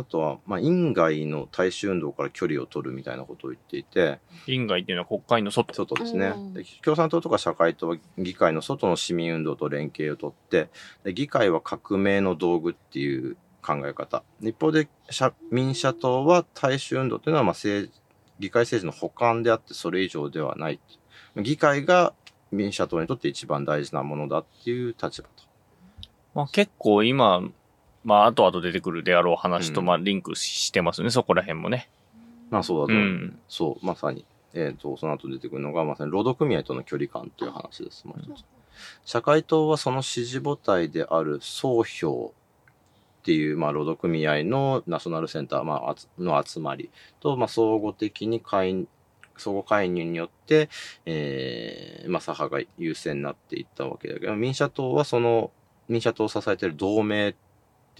あとは、まあ、院外の大衆運動から距離を取るみたいなことを言っていて、院外っていうのは国会の外。外ですねうん。で共産党とか社会党は議会の外の市民運動と連携を取って、で議会は革命の道具っていう考え方。一方で社民社党は大衆運動というのはまあ政議会政治の補完であってそれ以上ではない。議会が民社党にとって一番大事なものだっていう立場と。まあ結構今、まあ後々出てくるであろう話とうんまあリンクしてますね、そこら辺もね。まあそうだと思う。うん。そう、まさに。えっ、と、その後出てくるのが、まさに労働組合との距離感という話です。もう一つ社会党はその支持母体である総評っていう、まあ、労働組合のナショナルセンター、まあ、の集まりと、まあ、総合的に介相互介入によって、えーまあ、左派が優勢になっていったわけだけど、民社党はその、民社党を支えている同盟って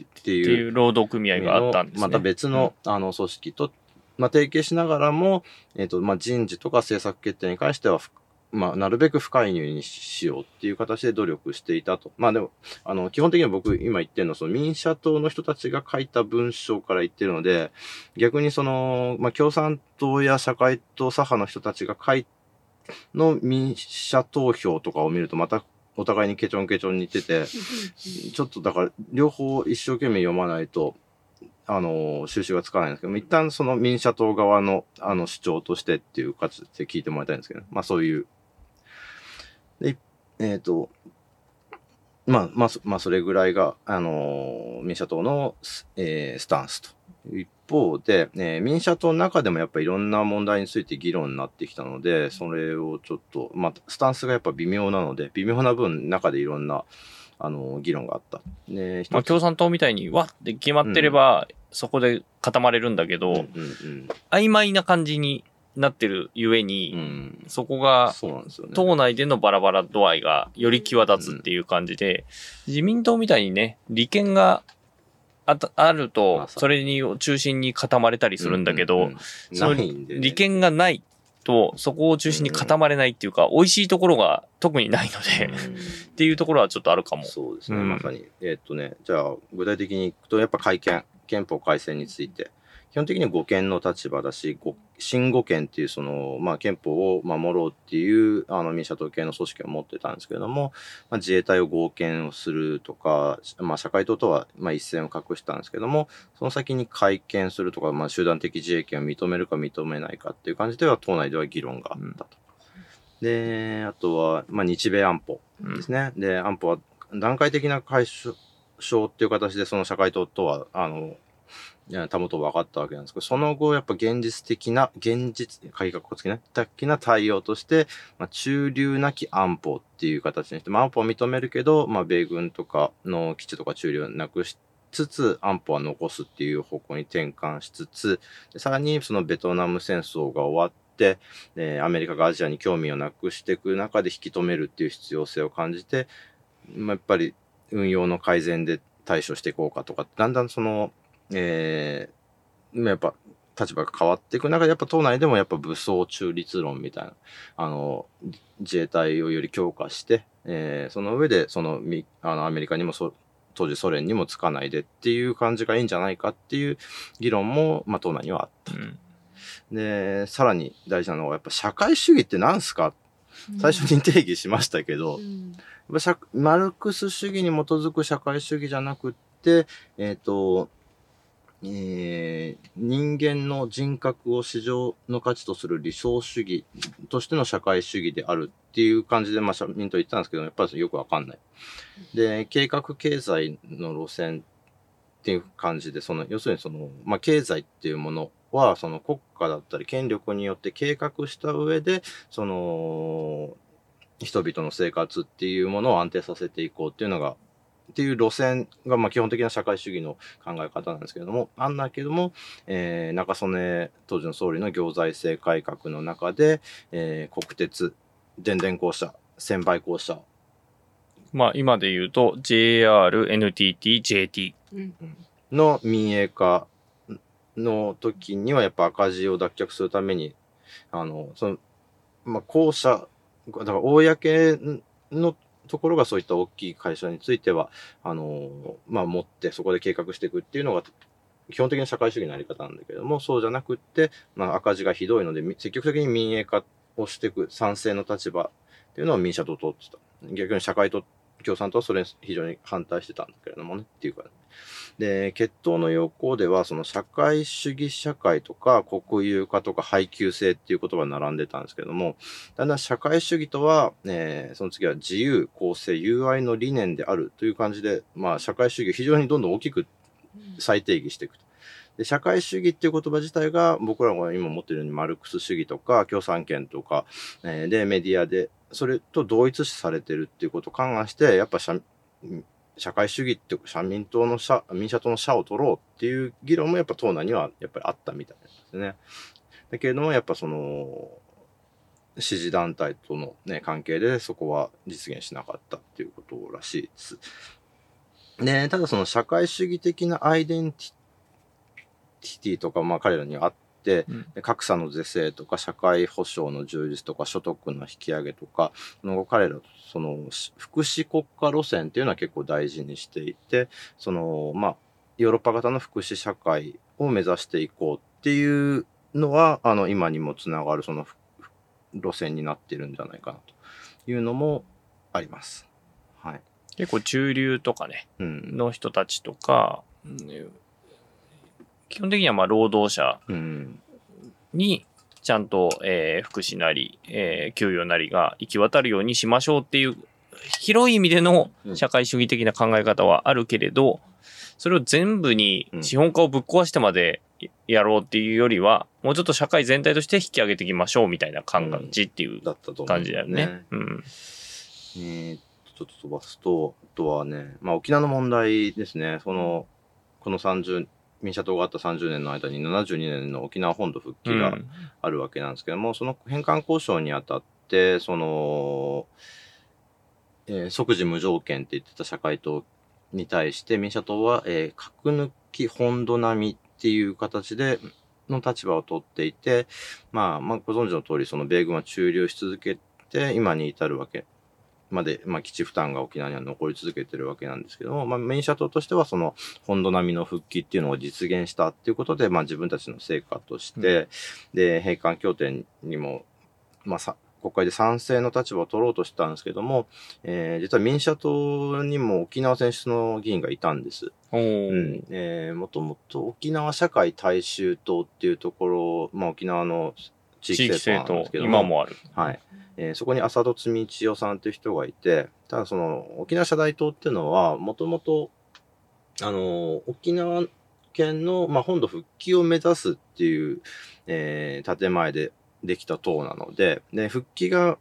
っていう労働組合があったんですね。また別の,、あの組織と、まあ、提携しながらも、えっ、と、まあ、人事とか政策決定に関しては、ふまあ、なるべく不介入にしようっていう形で努力していたと。まあでも、あの、基本的には僕今言ってるのは、その民社党の人たちが書いた文章から言ってるので、逆にその、まあ、共産党や社会党左派の人たちが書いの民社投票とかを見ると、またお互いにケチョンケチョンに似てて、ちょっとだから、両方一生懸命読まないと、あの、収集がつかないんですけど、一旦その民社党側の、あの、主張としてっていう形で聞いてもらいたいんですけど、まあそういう。で、えっ、と、まあ、まあ、そまあ、それぐらいが、あの、民社党の、えースタンスと。一方で、えー民社党の中でもやっぱいろんな問題について議論になってきたので、それをちょっと、まあ、スタンスがやっぱ微妙なので、微妙な分、中でいろんな、あの、議論があった。ね、まあ、共産党みたいにわって決まってれば、そこで固まれるんだけど、うんうん曖昧な感じになってるゆえうん。に、うん。そこがそね。党内でのバラバラ度合いがより際立つっていう感じで、自民党みたいにね、利権があたあるまとあ、それに中心に固まれたりするんだけど、うんうんうんその利権がないと、そこを中心に固まれないっていうか、美味しいところが特にないので、うん。っていうところはちょっとあるかも。そうですね、うん。まさに。えーっとね、じゃあ、具体的にいくと、やっぱ改憲、憲法改正について、基本的に護憲の立場だし、ご新護憲っていう、その、まあ、憲法を守ろうっていう、あの、民社党系の組織を持ってたんですけれども、まあ、自衛隊を合憲をするとか、まあ、社会党とは、まあ、一線を画したんですけども、その先に改憲するとか、まあ、集団的自衛権を認めるか認めないかっていう感じでは、党内では議論があったと。で、あとは、まあ、日米安保ですね。で、安保は段階的な解消っていう形で、その社会党とは、あの、いや保と分かったわけなんですけど、その後、やっぱ現実的な、現実、改革的な、的な対応として、まあ、中流なき安保っていう形にして、まあ、安保は認めるけど、まあ、米軍とかの基地とか中流をなくしつつ、安保は残すっていう方向に転換しつつ、さらにそのベトナム戦争が終わって、えーアメリカがアジアに興味をなくしていく中で引き止めるっていう必要性を感じて、まあ、やっぱり運用の改善で対処していこうかとか、だんだんその、えーやっぱ立場が変わっていく中で、やっぱ党内でもやっぱ武装中立論みたいな、あの、自衛隊をより強化して、えーその上で、その、みあの、アメリカにもそ、当時ソ連にもつかないでっていう感じがいいんじゃないかっていう議論も、まあ、党内にはあった。うん。で、さらに大事なのは、やっぱ社会主義って何すか？最初に定義しましたけど、うん。やっぱ社マルクス主義に基づく社会主義じゃなくって、えっ、と、えー人間の人格を市場の価値とする理想主義としての社会主義であるっていう感じで、まあ、社民党言ってたんですけど、やっぱりよくわかんない。で、計画経済の路線っていう感じで、その、要するにその、まあ、経済っていうものは、その国家だったり権力によって計画した上で、その、人々の生活っていうものを安定させていこうっていうのが、っていう路線が、まあ、基本的な社会主義の考え方なんですけれども、あんだけども、えー中曽根当時の総理の行財政改革の中で、えー国鉄、電電公社、専売公社、まあ今で言うと JR、NTT、JT。うんの民営化の時にはやっぱ赤字を脱却するために、あの、その、まあ、公社、だから公のところがそういった大きい会社については、あの、まあ、持ってそこで計画していくっていうのが、基本的な社会主義のあり方なんだけども、そうじゃなくって、まあ、赤字がひどいので、積極的に民営化をしていく賛成の立場っていうのを民社党取ってた。逆に社会と共産党はそれに非常に反対してたんだけれどもね、っていうか、ね、で、決闘の要項では、その社会主義社会とか国有化とか配給制っていう言葉が並んでたんですけども、だんだん社会主義とは、えー、その次は自由、公正、友愛の理念であるという感じで、まあ社会主義を非常にどんどん大きく再定義していくと。で社会主義っていう言葉自体が僕らが今持ってるようにマルクス主義とか共産権とか、えー、でメディアでそれと同一視されてるっていうことを勘案してやっぱ社社会主義って社民党の社民社党の社を取ろうっていう議論もやっぱ党内にはやっぱりあったみたいですね。だけれどもやっぱその支持団体との、ね、関係でそこは実現しなかったっていうことらしいです。で、ただその社会主義的なアイデンティティとか、まあ彼らにあって、うん、格差の是正とか社会保障の充実とか所得の引き上げとか、の彼らその福祉国家路線っていうのは結構大事にしていて、その、まあ、ヨーロッパ型の福祉社会を目指していこうっていうのは、あの、今にもつながるその路線になっているんじゃないかなというのもあります。はい。結構中流とかね、うん、の人たちとか、基本的にはまあ労働者にちゃんと、えー、福祉なり、えー、給与なりが行き渡るようにしましょうっていう広い意味での社会主義的な考え方はあるけれど、それを全部に資本家をぶっ壊してまでやろうっていうよりは、もうちょっと社会全体として引き上げていきましょうみたいな感じっていう感じだよね。うん。えー、ちょっと飛ばすと、あとはね、まあ沖縄の問題ですね。その、この30、民社党があった30年の間に72年の沖縄本土復帰があるわけなんですけども、うん、その返還交渉にあたって、その、えー、即時無条件って言ってた社会党に対して民社党は、えー、核抜き本土並みっていう形で、の立場を取っていて、まあ、まあ、ご存知の通り、その米軍は駐留し続けて、今に至るわけまで、まあ、基地負担が沖縄には残り続けてるわけなんですけども、まあ、メインシャトルとしては、その、本土並みの復帰っていうのを実現したっていうことで、まあ、自分たちの成果として、うん、で、閉館協定にも、まあ、さ、国会で賛成の立場を取ろうとしたんですけども、えー、実は民社党にも沖縄選出の議員がいたんです。うん。えー、もともと沖縄社会大衆党っていうところ、まあ沖縄の地域政党なんですけど今もある。はい。えー、そこに浅戸積千代さんという人がいて、ただその沖縄社大党っていうのは、もともと、あの、沖縄県の、まあ、本土復帰を目指すっていう、えー、建前でできた党なので、で、復帰が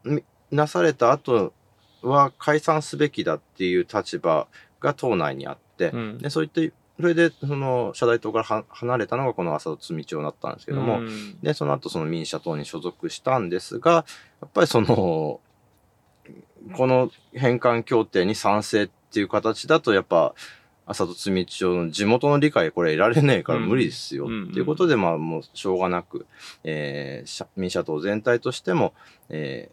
なされた後は解散すべきだっていう立場が党内にあって、うん、でそういったそれで、その、社大党から離れたのがこの浅戸積町だったんですけども、うん、で、その後その民社党に所属したんですが、やっぱりその、この返還協定に賛成っていう形だと、やっぱ、浅戸積町の地元の理解これ得られねえから無理ですよ、っていうことで、まあもうしょうがなく、えー、民社党全体としても、え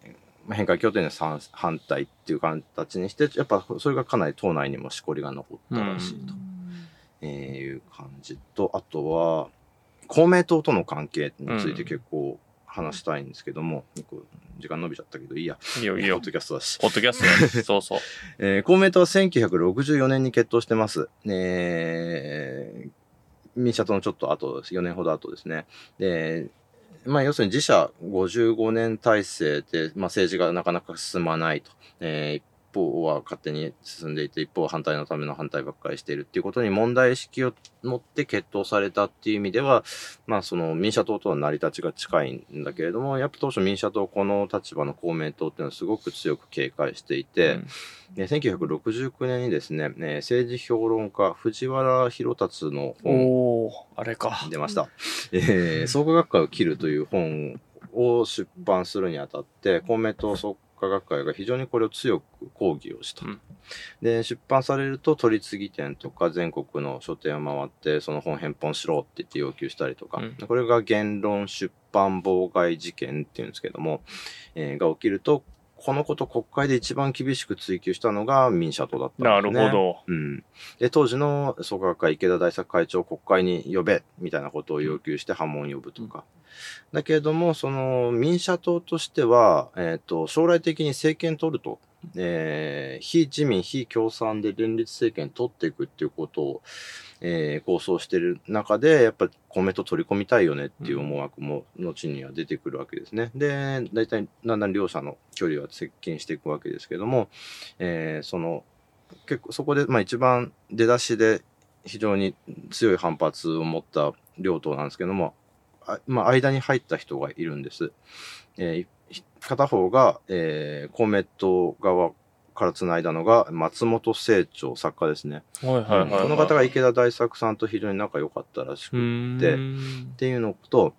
ー、返還協定に反対っていう形にして、やっぱそれがかなり党内にもしこりが残ったらしいと。うんえー、いう感じと、あとは、公明党との関係について結構話したいんですけども、うん、時間伸びちゃったけどいいや。いいよいいよ。ポッドキャストだし。ポッドキャストだし。そうそう。えー、公明党は1964年に決闘してます。えー、民社党のちょっと後です。4年ほど後ですね。で、まあ、要するに自社55年体制で、まあ、政治がなかなか進まないと。えー方は勝手に進んでいて、一方は反対のための反対ばっかりしているっていうことに問題意識を持って決闘されたっていう意味では、まあその民社党とは成り立ちが近いんだけれども、やっぱ当初民社党この立場の公明党っていうのはすごく強く警戒していて、うん。で1969年にですね、ね政治評論家藤原弘達の本あれか。出ました。えー、創価学会を切るという本を出版するにあたって、公明党創科学会が非常にこれを強く抗議をした。うん、で、出版されると取り次ぎ店とか全国の書店を回ってその本返本しろって言って要求したりとか、うん、これが言論出版妨害事件っていうんですけども、えー、が起きると、このこと国会で一番厳しく追及したのが民社党だったんですね。なるほど。うん。で、当時の創価学会池田大作会長を国会に呼べ、みたいなことを要求して波紋呼ぶとか。だけれども、その民社党としては、えっ、ー、と、将来的に政権取ると。えー、非自民、非共産で連立政権取っていくっていうことを、えー、構想してる中で、やっぱり公明党取り込みたいよねっていう思惑も後には出てくるわけですね。で、大体だんだん両者の距離は接近していくわけですけども、えー、その、結構そこで、まあ一番出だしで非常に強い反発を持った両党なんですけども、あまあ間に入った人がいるんです。えー、片方が、えー、公明党側から繋いだのが、松本清張作家ですね。はいはいはい、はい、この方が池田大作さんと非常に仲良かったらしくて、っていうのと、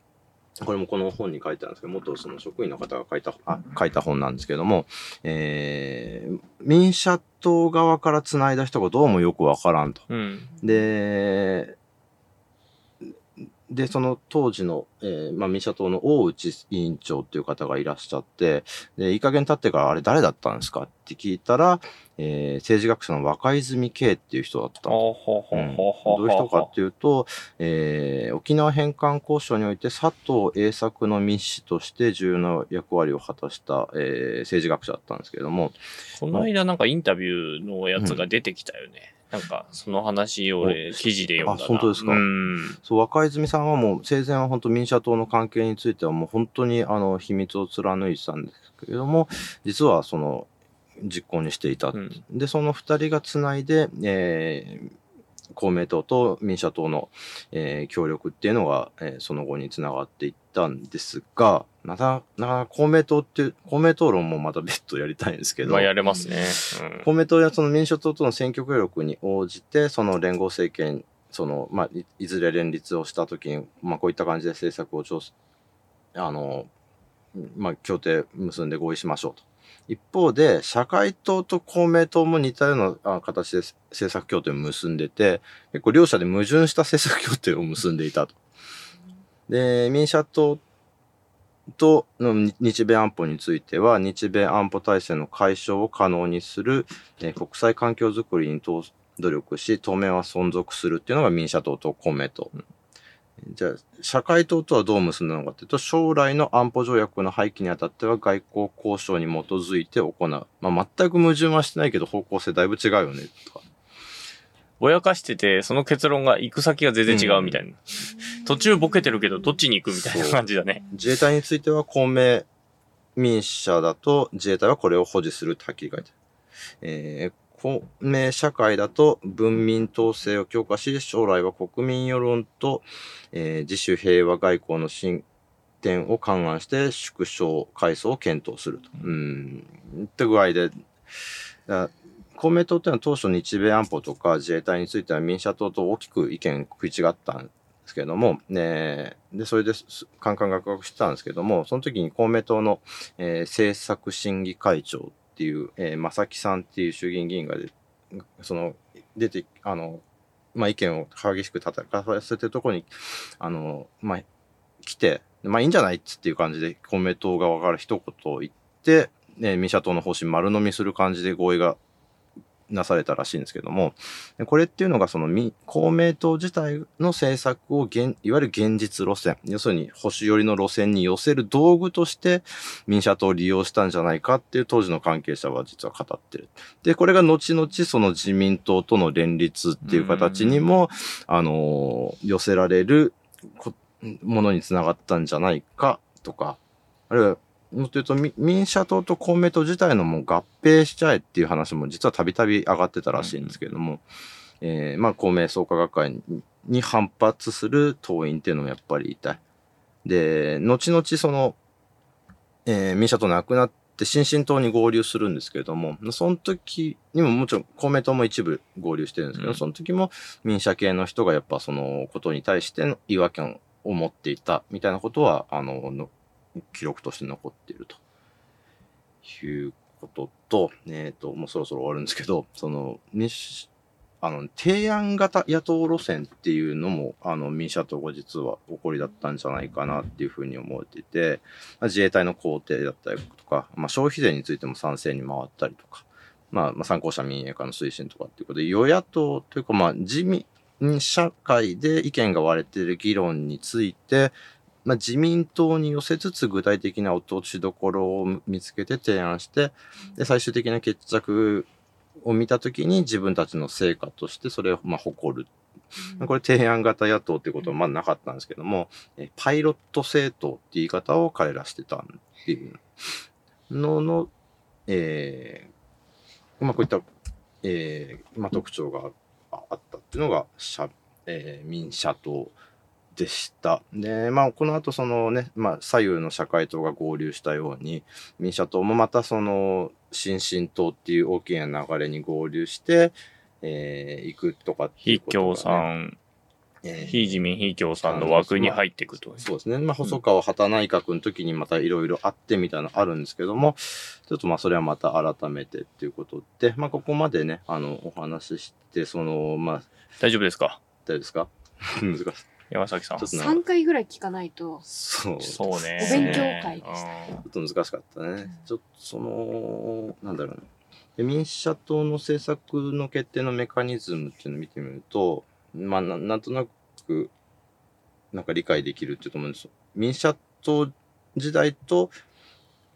これもこの本に書いてあるんですけど、元その職員の方が書いた、あ書いた本なんですけども、えー、民社党側から繋いだ人がどうもよくわからんと。うん、で、で、その当時の、えー、まあ、民社党の大内委員長っていう方がいらっしゃって、で、いい加減経ってからあれ誰だったんですか？って聞いたら、えー、政治学者の若泉圭っていう人だったんどういう人かっていうと、えー、沖縄返還交渉において佐藤栄作の密使として重要な役割を果たした、えー、政治学者だったんですけれども。この間なんかインタビューのやつが出てきたよね。なんか、その話を記事で読んだあ、本当ですか？うん。そう、若泉さんはもう、生前は本当民社党の関係についてはもう本当にあの、秘密を貫いてたんですけれども、実はその、実行にしていた。うん、で、その二人がつないで、えー、公明党と民社党の、えー、協力っていうのが、えー、その後につながっていったんですが、また、なかなか公明党っていう、公明党論もまた別途やりたいんですけど。まあやれますね。うん、公明党やその民主党との選挙協力に応じて、その連合政権、その、まあい、いずれ連立をしたときに、まあこういった感じで政策を調あの、まあ協定結んで合意しましょうと。一方で、社会党と公明党も似たような形で政策協定を結んでて、結構両者で矛盾した政策協定を結んでいたと。で、民社党との日米安保については、日米安保体制の解消を可能にする、え国際環境づくりに努力し、当面は存続するっていうのが民社党と公明党。じゃあ、社会党とはどう結んだのかというと、将来の安保条約の廃棄にあたっては外交交渉に基づいて行う。まあ、全く矛盾はしてないけど、方向性だいぶ違うよね、とか。ぼやかしてて、その結論が行く先が全然違うみたいな。うん、途中ボケてるけど、どっちに行くみたいな感じだね。自衛隊については、公明民社だと、自衛隊はこれを保持するってはっきり書いてある。えー公明社会だと文民統制を強化し、将来は国民世論と、えー、自主平和外交の進展を勘案して縮小階層を検討すると。うん。って具合で、公明党っていうのは当初日米安保とか自衛隊については民社党と大きく意見食い違ったんですけども、ね、で、それでカンカンガクガクしてたんですけども、その時に公明党の、えー、政策審議会長っていう、えー、正木さんっていう衆議院議員がで、その、出て、あの、まあ、意見を激しく叩かせてるところに、あの、まあ、来て、まあ、いいんじゃないっつっていう感じで、公明党側から一言言って、ね、民社党の方針丸飲みする感じで合意がなされたらしいんですけども、これっていうのがその公明党自体の政策を現、いわゆる現実路線、要するに保守寄りの路線に寄せる道具として民社党を利用したんじゃないかっていう当時の関係者は実は語ってる。で、これが後々その自民党との連立っていう形にも、あの、寄せられるものにつながったんじゃないかとか、あるいはもっと言うと、民社党と公明党自体のもう合併しちゃえっていう話も実はたびたび上がってたらしいんですけれども、うん、えー、まあ公明創価学会に反発する党員っていうのもやっぱりいたい。で、後々その、えー、民社党なくなって新進党に合流するんですけれども、その時にももちろん公明党も一部合流してるんですけど、うん、その時も民社系の人がやっぱそのことに対しての違和感を持っていたみたいなことは、あの、記録として残っていると。いうことと、えっ、ー、と、もうそろそろ終わるんですけど、その、民主あの、提案型野党路線っていうのも、あの、民社党が実は起こりだったんじゃないかなっていうふうに思われていて、ま、自衛隊の工程だったりとか、まあ、消費税についても賛成に回ったりとか、まあ、まあ、参考者民営化の推進とかっていうことで、与野党というか、まあ、自民社会で意見が割れている議論について、まあ、自民党に寄せつつ具体的な落としどころを見つけて提案して、で、最終的な決着を見たときに自分たちの成果としてそれをまあ誇る。これ提案型野党ってことはまあなかったんですけども、パイロット政党って言い方を彼らしてたっていうのの、えー、まあこういった、えー、まあ特徴があったっていうのが、えー、民社党でした。で、まあ、この後そのね、まあ、左右の社会党が合流したように、民社党もまたその、新進党っていう大きな流れに合流して、えー、行くとかっていうことが、ね、非共産、えー、非自民非共産の枠に入っていくと、まあ、そうですね。まあ、細川畑内閣の時にまたいろいろあってみたいなのあるんですけども、ちょっとまあ、それはまた改めてっていうことで、まあ、ここまでね、あの、お話しして、その、まあ、大丈夫ですか？大丈夫ですか？難しい。山崎さん。3回ぐらい聞かないと。そう。そうね。お勉強会でした。ちょっと難しかったね。ちょっとその、なんだろうな。民社党の政策の決定のメカニズムっていうのを見てみると、まあな、なんとなく、なんか理解できるっていうと思うんですよ。民社党時代と、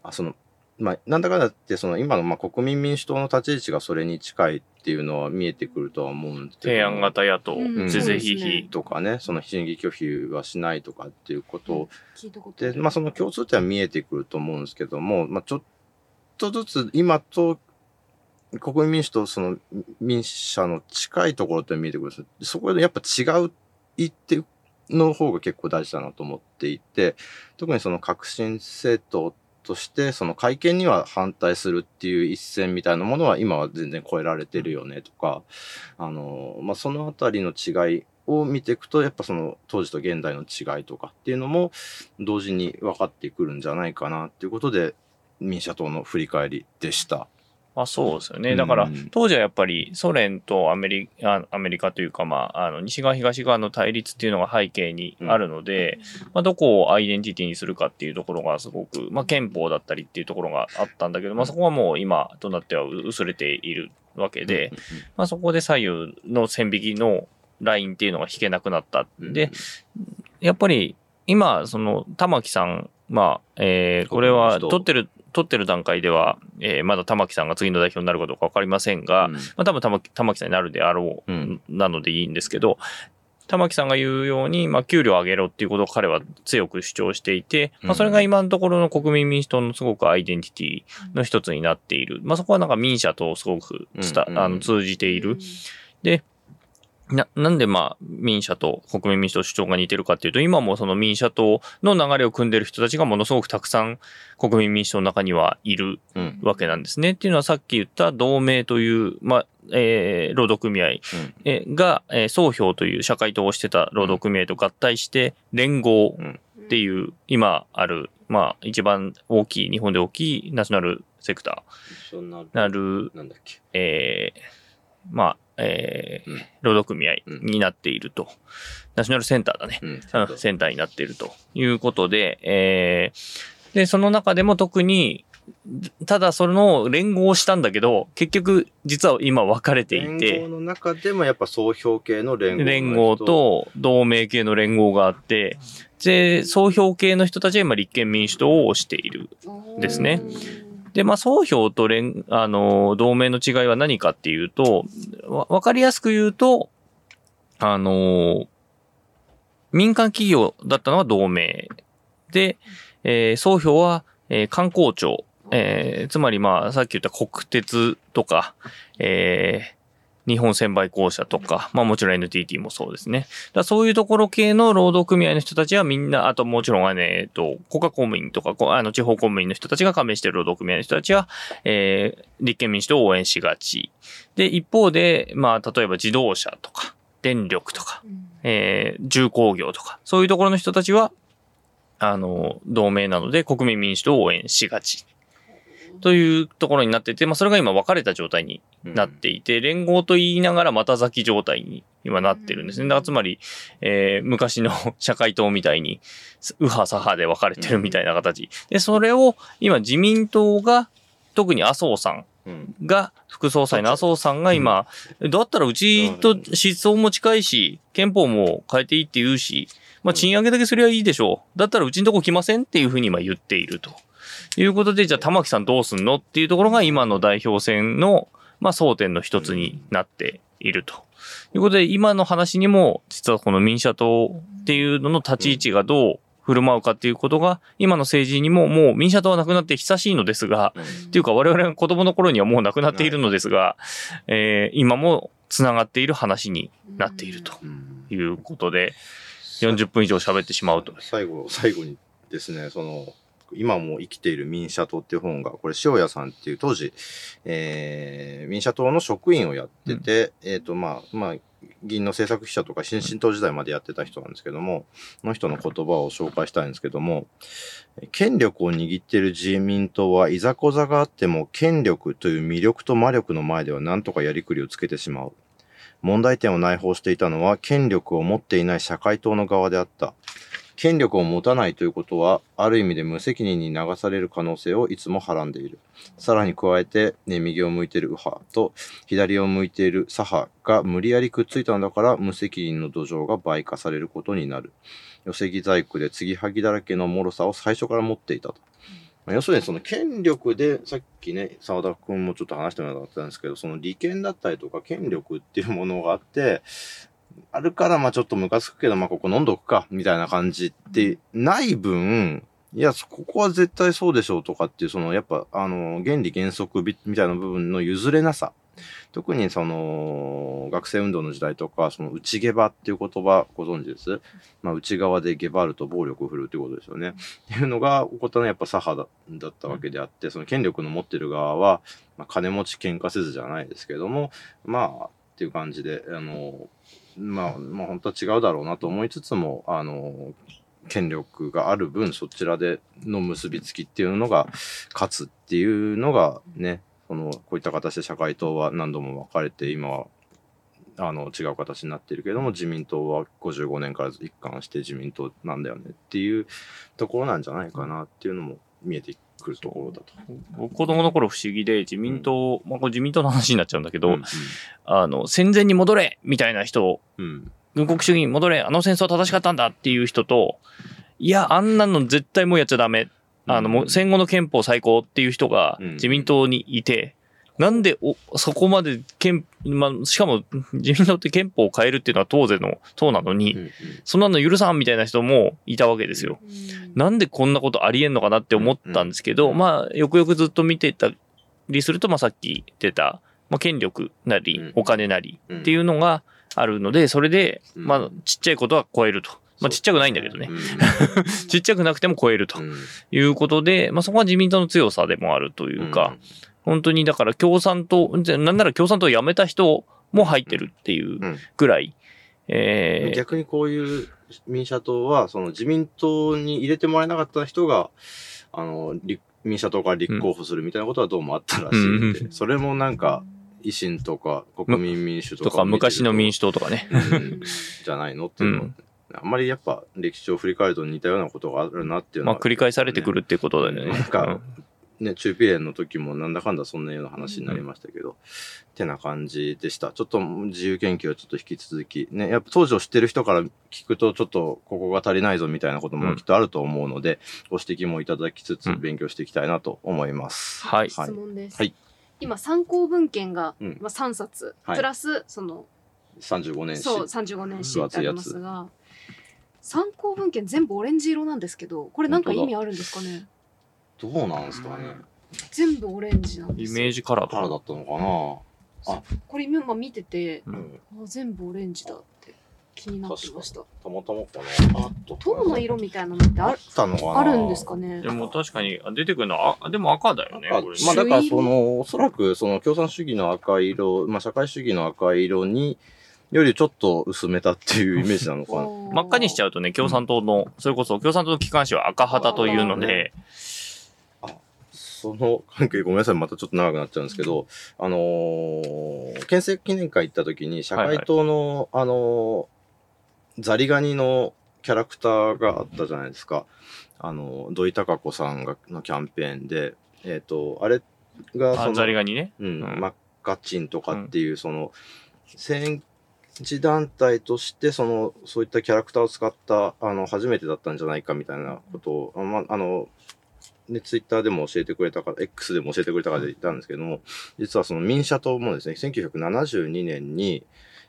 あ、その、まあ、なんだかんだって、その今のまあ国民民主党の立ち位置がそれに近いっていうのは見えてくるとは思うんですけど。提案型野党、是々非々。とかね、その審議拒否はしないとかっていうことで、まあその共通点は見えてくると思うんですけども、まあちょっとずつ今と国民民主党、その民社の近いところって見えてくるんです。そこでやっぱ違う言っての方が結構大事だなと思っていて、特にその革新政党として、その会見には反対するっていう一線みたいなものは今は全然超えられてるよねとか、あの、まあ、その辺りの違いを見ていくと、やっぱその当時と現代の違いとかっていうのも同時に分かってくるんじゃないかなっていうことで、民社党の振り返りでした。まあそうですよね。だから、当時はやっぱりソ連とアメリカ、アメリカというか、まあ、あの、西側東側の対立っていうのが背景にあるので、まあどこをアイデンティティにするかっていうところがすごく、まあ憲法だったりっていうところがあったんだけど、まあそこはもう今となっては薄れているわけで、まあそこで左右の線引きのラインっていうのが引けなくなった。んで、やっぱり今、その玉木さん、まあ、えー、これは撮ってる取ってる段階では、えー、まだ玉木さんが次の代表になるかどうか分かりませんが、うん、まあ、多分玉玉木さんになるであろう、うん、なのでいいんですけど、玉木さんが言うように、まあ、給料上げろっていうことを彼は強く主張していて、まあ、それが今のところの国民民主党のすごくアイデンティティの一つになっている。まあ、そこはなんか民社とすごくつた、あの通じている。で、な、なんでまあ民社と国民民主党主張が似てるかっていうと、今もその民社党の流れを組んでる人たちがものすごくたくさん国民民主党の中にはいるわけなんですね。うん、っていうのはさっき言った同盟という、まあ、えー、労働組合、うん、が、えー、総評という社会党をしてた労働組合と合体して連合っていう、今ある、まあ一番大きい、日本で大きいナショナルセクター。なる、えー、まあえー、労働組合になっていると。ナショナルセンターだね。うん、センターになっているということで、えー、で、その中でも特に、ただその連合をしたんだけど、結局実は今分かれていて。連合の中でもやっぱ総評系の連合。連合と同盟系の連合があって、で、総評系の人たちは今立憲民主党を推しているですね。で、まあ、総評と連、あの、同盟の違いは何かっていうと、わ、わかりやすく言うと、あの、民間企業だったのは同盟。で、えー、総評は、えー、観光庁。えー、つまりまあ、さっき言った国鉄とか、えー、日本専売公社とか、まあもちろん NTT もそうですね。だそういうところ系の労働組合の人たちはみんな、あともちろんね、えっと、国家公務員とか、あの地方公務員の人たちが加盟している労働組合の人たちは、えー、立憲民主党を応援しがち。で、一方で、まあ例えば自動車とか、電力とか、えー、重工業とか、そういうところの人たちは、あの、同盟なので国民民主党を応援しがち。というところになってて、まあ、それが今分かれた状態になっていて、連合と言いながらまた咲き状態に今なってるんですね。だからつまり、えー、昔の 社会党みたいに、右派左派で分かれてるみたいな形。で、それを今自民党が、特に麻生さんが、副総裁の麻生さんが今、だったらうちと思想も近いし、憲法も変えていいって言うし、まあ賃上げだけすりゃいいでしょう。だったらうちのとこ来ませんっていうふうに今言っていると。いうことで、じゃあ玉木さんどうすんのっていうところが今の代表選の、まあ争点の一つになっていると。いうことで、今の話にも、実はこの民社党っていうのの立ち位置がどう振る舞うかっていうことが、今の政治にももう民社党はなくなって久しいのですが、っていうか我々が子供の頃にはもうなくなっているのですが、えー、今も繋がっている話になっていると。いうことで、40分以上喋ってしまうと。最後、最後にですね、その、今も生きている民社党っていう本が、これ、塩谷さんっていう当時、えー、民社党の職員をやってて、うん、えっ、ー、と、まあ、まあ、議員の政策記者とか新進党時代までやってた人なんですけども、の人の言葉を紹介したいんですけども、権力を握っている自民党はいざこざがあっても権力という魅力と魔力の前では何とかやりくりをつけてしまう。問題点を内包していたのは権力を持っていない社会党の側であった。権力を持たないということは、ある意味で無責任に流される可能性をいつもはらんでいる。さらに加えて、ね、右を向いている右派と左を向いている左派が無理やりくっついたのだから、無責任の土壌が倍化されることになる。寄せ木細工で継ぎはぎだらけの脆さを最初から持っていたと。要するにその権力で、さっきね、沢田君もちょっと話してもらったんですけど、その利権だったりとか権力っていうものがあって、あるから、まあちょっとムカつくけど、まあここ飲んどくか、みたいな感じってない分、いや、ここは絶対そうでしょうとかっていう、その、やっぱ、あの、原理原則みたいな部分の譲れなさ。特にその、学生運動の時代とか、その内下場っていう言葉ご存知です？まあ内側で下場ると暴力を振るうっていうことですよね。っていうのが起こったのはやっぱ左派だったわけであって、その権力の持ってる側は、まあ金持ち喧嘩せずじゃないですけども、まあ、っていう感じで、あの、まあ、まあ本当は違うだろうなと思いつつも、あの、権力がある分、そちらでの結びつきっていうのが勝つっていうのがね、その、こういった形で社会党は何度も分かれて、今は、あの、違う形になってるけども、自民党は55年から一貫して自民党なんだよねっていうところなんじゃないかなっていうのも見えてくるところだと。僕子供の頃不思議で自民党、うん、まあこれ自民党の話になっちゃうんだけど、うんうん、あの、戦前に戻れみたいな人、うん、軍国主義に戻れあの戦争は正しかったんだっていう人と、いや、あんなの絶対もうやっちゃダメ。あの、もう戦後の憲法最高っていう人が自民党にいて、なんでお、そこまで憲、まあ、しかも自民党って憲法を変えるっていうのは当然の党なのに、うんうん、そんなの許さんみたいな人もいたわけですよ。うん、なんでこんなことありえんのかなって思ったんですけど、うんうん、まあ、よくよくずっと見てたりすると、まあさっき出た、まあ権力なり、お金なりっていうのがあるので、それで、まあちっちゃいことは超えると。まあちっちゃくないんだけどね。ちっちゃくなくても超えるということで、まあそこは自民党の強さでもあるというか、本当にだから共産党、なんなら共産党を辞めた人も入ってるっていうぐらい。うん、えー、逆にこういう民社党は、その自民党に入れてもらえなかった人が、あの、民社党から立候補するみたいなことはどうもあったらしいんで、うん、それもなんか、維新とか国民民主とか。とか昔の民主党とかね。うん、じゃないのっていうの、うん、あんまりやっぱ歴史を振り返ると似たようなことがあるなっていうのは、ね、まあ繰り返されてくるっていうことだよね。なんか、ね、中ピレンの時もなんだかんだそんなような話になりましたけど、うん、ってな感じでした。ちょっと自由研究はちょっと引き続き、ね、やっぱ当時を知ってる人から聞くとちょっとここが足りないぞみたいなこともきっとあると思うので、うん、ご指摘もいただきつつ勉強していきたいなと思います。うん、はい。質問です。はい。今参考文献が、まあ、3冊、プラスその、35年史。そう、35年史ってありますが、参考文献全部オレンジ色なんですけど、これなんか意味あるんですかね？どうなんですかね。全部オレンジなんですイメージカラーカラーだったのかなあ、これ今見てて、うん、あ全部オレンジだって気になってました。たまたまかな。あと。塔の色みたいなのってあったのかなあるんですかね？でも確かに出てくるのは、あでも赤だよね。まあだからその、おそらくその共産主義の赤色、まあ社会主義の赤色に、よりちょっと薄めたっていうイメージなのかな。真っ赤にしちゃうとね、共産党の、それこそ共産党の機関紙は赤旗というので、その関係 ごめんなさい、またちょっと長くなっちゃうんですけど、あのー、憲政記念会行った時に、社会党の、はいはい、あのー、ザリガニのキャラクターがあったじゃないですか。あの、土井孝子さんがのキャンペーンで、えっ、ー、と、あれがその、ザリガニね？うん、うん、マッカチンとかっていう、その、戦時団体として、その、そういったキャラクターを使った、あの、初めてだったんじゃないかみたいなことを、あまあ、あの、で、ツイッターでも教えてくれたから、X でも教えてくれたからで言ったんですけども、実はその民社党もですね、1972年に、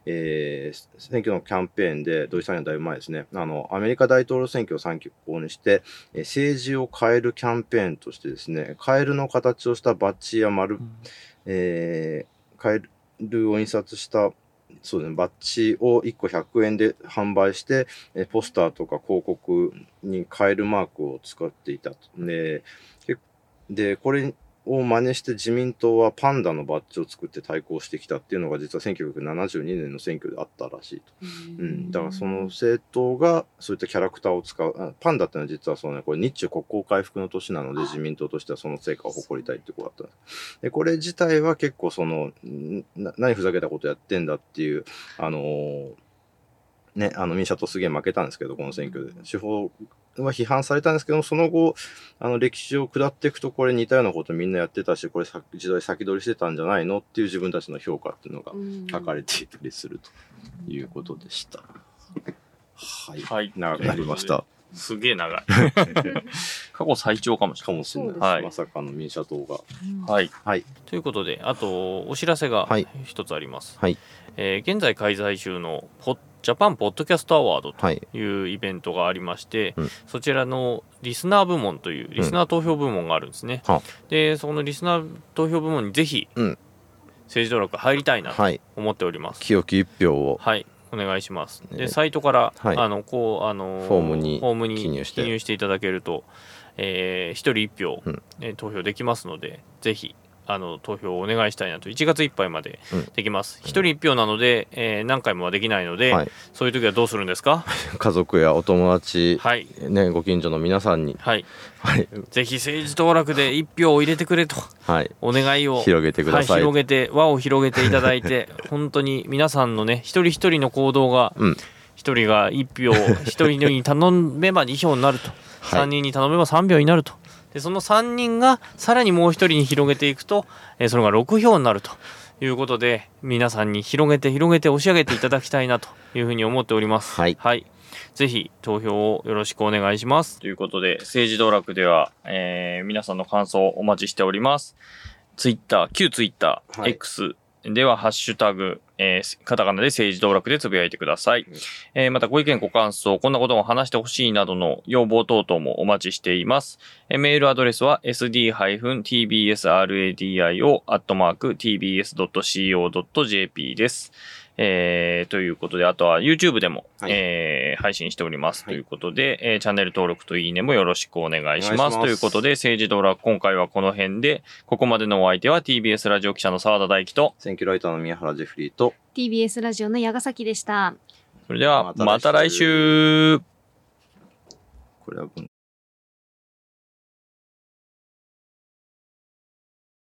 えー、選挙のキャンペーンで、土井さんにはだいぶ前ですね、あの、アメリカ大統領選挙を参考にして、えー、政治を変えるキャンペーンとしてですね、カエルの形をしたバッジや丸、うん、えー、カエルを印刷したそうですね、バッジを1個100円で販売して、えポスターとか広告に変えるマークを使っていたと。で、でこれを真似して自民党はパンダのバッジを作って対抗してきたっていうのが実は1972年の選挙であったらしいと。うん、だからその政党がそういったキャラクターを使う、パンダっていうのは実はそのね、これ日中国交回復の年なので自民党としてはその成果を誇りたいってことだったんです。で、これ自体は結構その、何ふざけたことやってんだっていう、あのーね、あの民社党すげえ負けたんですけど、この選挙で。司法は批判されたんですけども、その後、あの歴史を下っていくと、これ似たようなことみんなやってたし、これ時代先取りしてたんじゃないのっていう自分たちの評価っていうのが書かれていたりするということでした。はい。はい、長くなりました。すげえ長い。過去最長かもしれない。かもしれない。はい、まさかの民社党が、はい。はい。ということで、あと、お知らせが一つあります。はい。えー、現在開催中のポッジャパンポッドキャストアワードというイベントがありまして、はいうん、そちらのリスナー部門というリスナー投票部門があるんですね。うん、で、そのリスナー投票部門にぜひ、政治登録入りたいなと思っております。清き一票を。はい。お願いします。で、サイトから、はい、あの、こう、あの、フォームに、フォームに記入していただけると、えー、一人一票、うん、えー、投票できますので、ぜひ、あの投票をお願いしたいなと。1月いっぱいまでできます、うん、1人1票なので、えー、何回もはできないので、はい、そういう時はどうするんですか？家族やお友達、はい。ね、ご近所の皆さんに、はい。はい、ぜひ政治登録で1票を入れてくれと、はい、お願いを広げてください、はい、広げて輪を広げていただいて 本当に皆さんのね一人一人の行動が、うん、1人が1票1人に頼めば2票になると、はい、3人に頼めば3票になると。でその3人がさらにもう1人に広げていくと、えー、それが6票になるということで皆さんに広げて広げて押し上げていただきたいなというふうに思っております。はい、はいぜひ投票をよろしくお願いします。ということで、政治道楽では、えー、皆さんの感想をお待ちしております。ツイッター、旧ツイッター、はい、X では、ハッシュタグ、えー、カタカナで政治道楽でつぶやいてください。えー、またご意見ご感想、こんなことも話してほしいなどの要望等々もお待ちしています。えー、メールアドレスは sd-tbsradio.tbs.co.jp です。えー、ということで、あとは YouTube でも、はい、えー、配信しております。ということで、えー、チャンネル登録といいねもよろしくお願いします。ということで、政治道楽、今回はこの辺で、ここまでのお相手は TBS ラジオ記者の澤田大樹と、選挙ライターの宮原ジェフリーと、TBS ラジオの矢ヶ崎でした。それでは、また来週。これは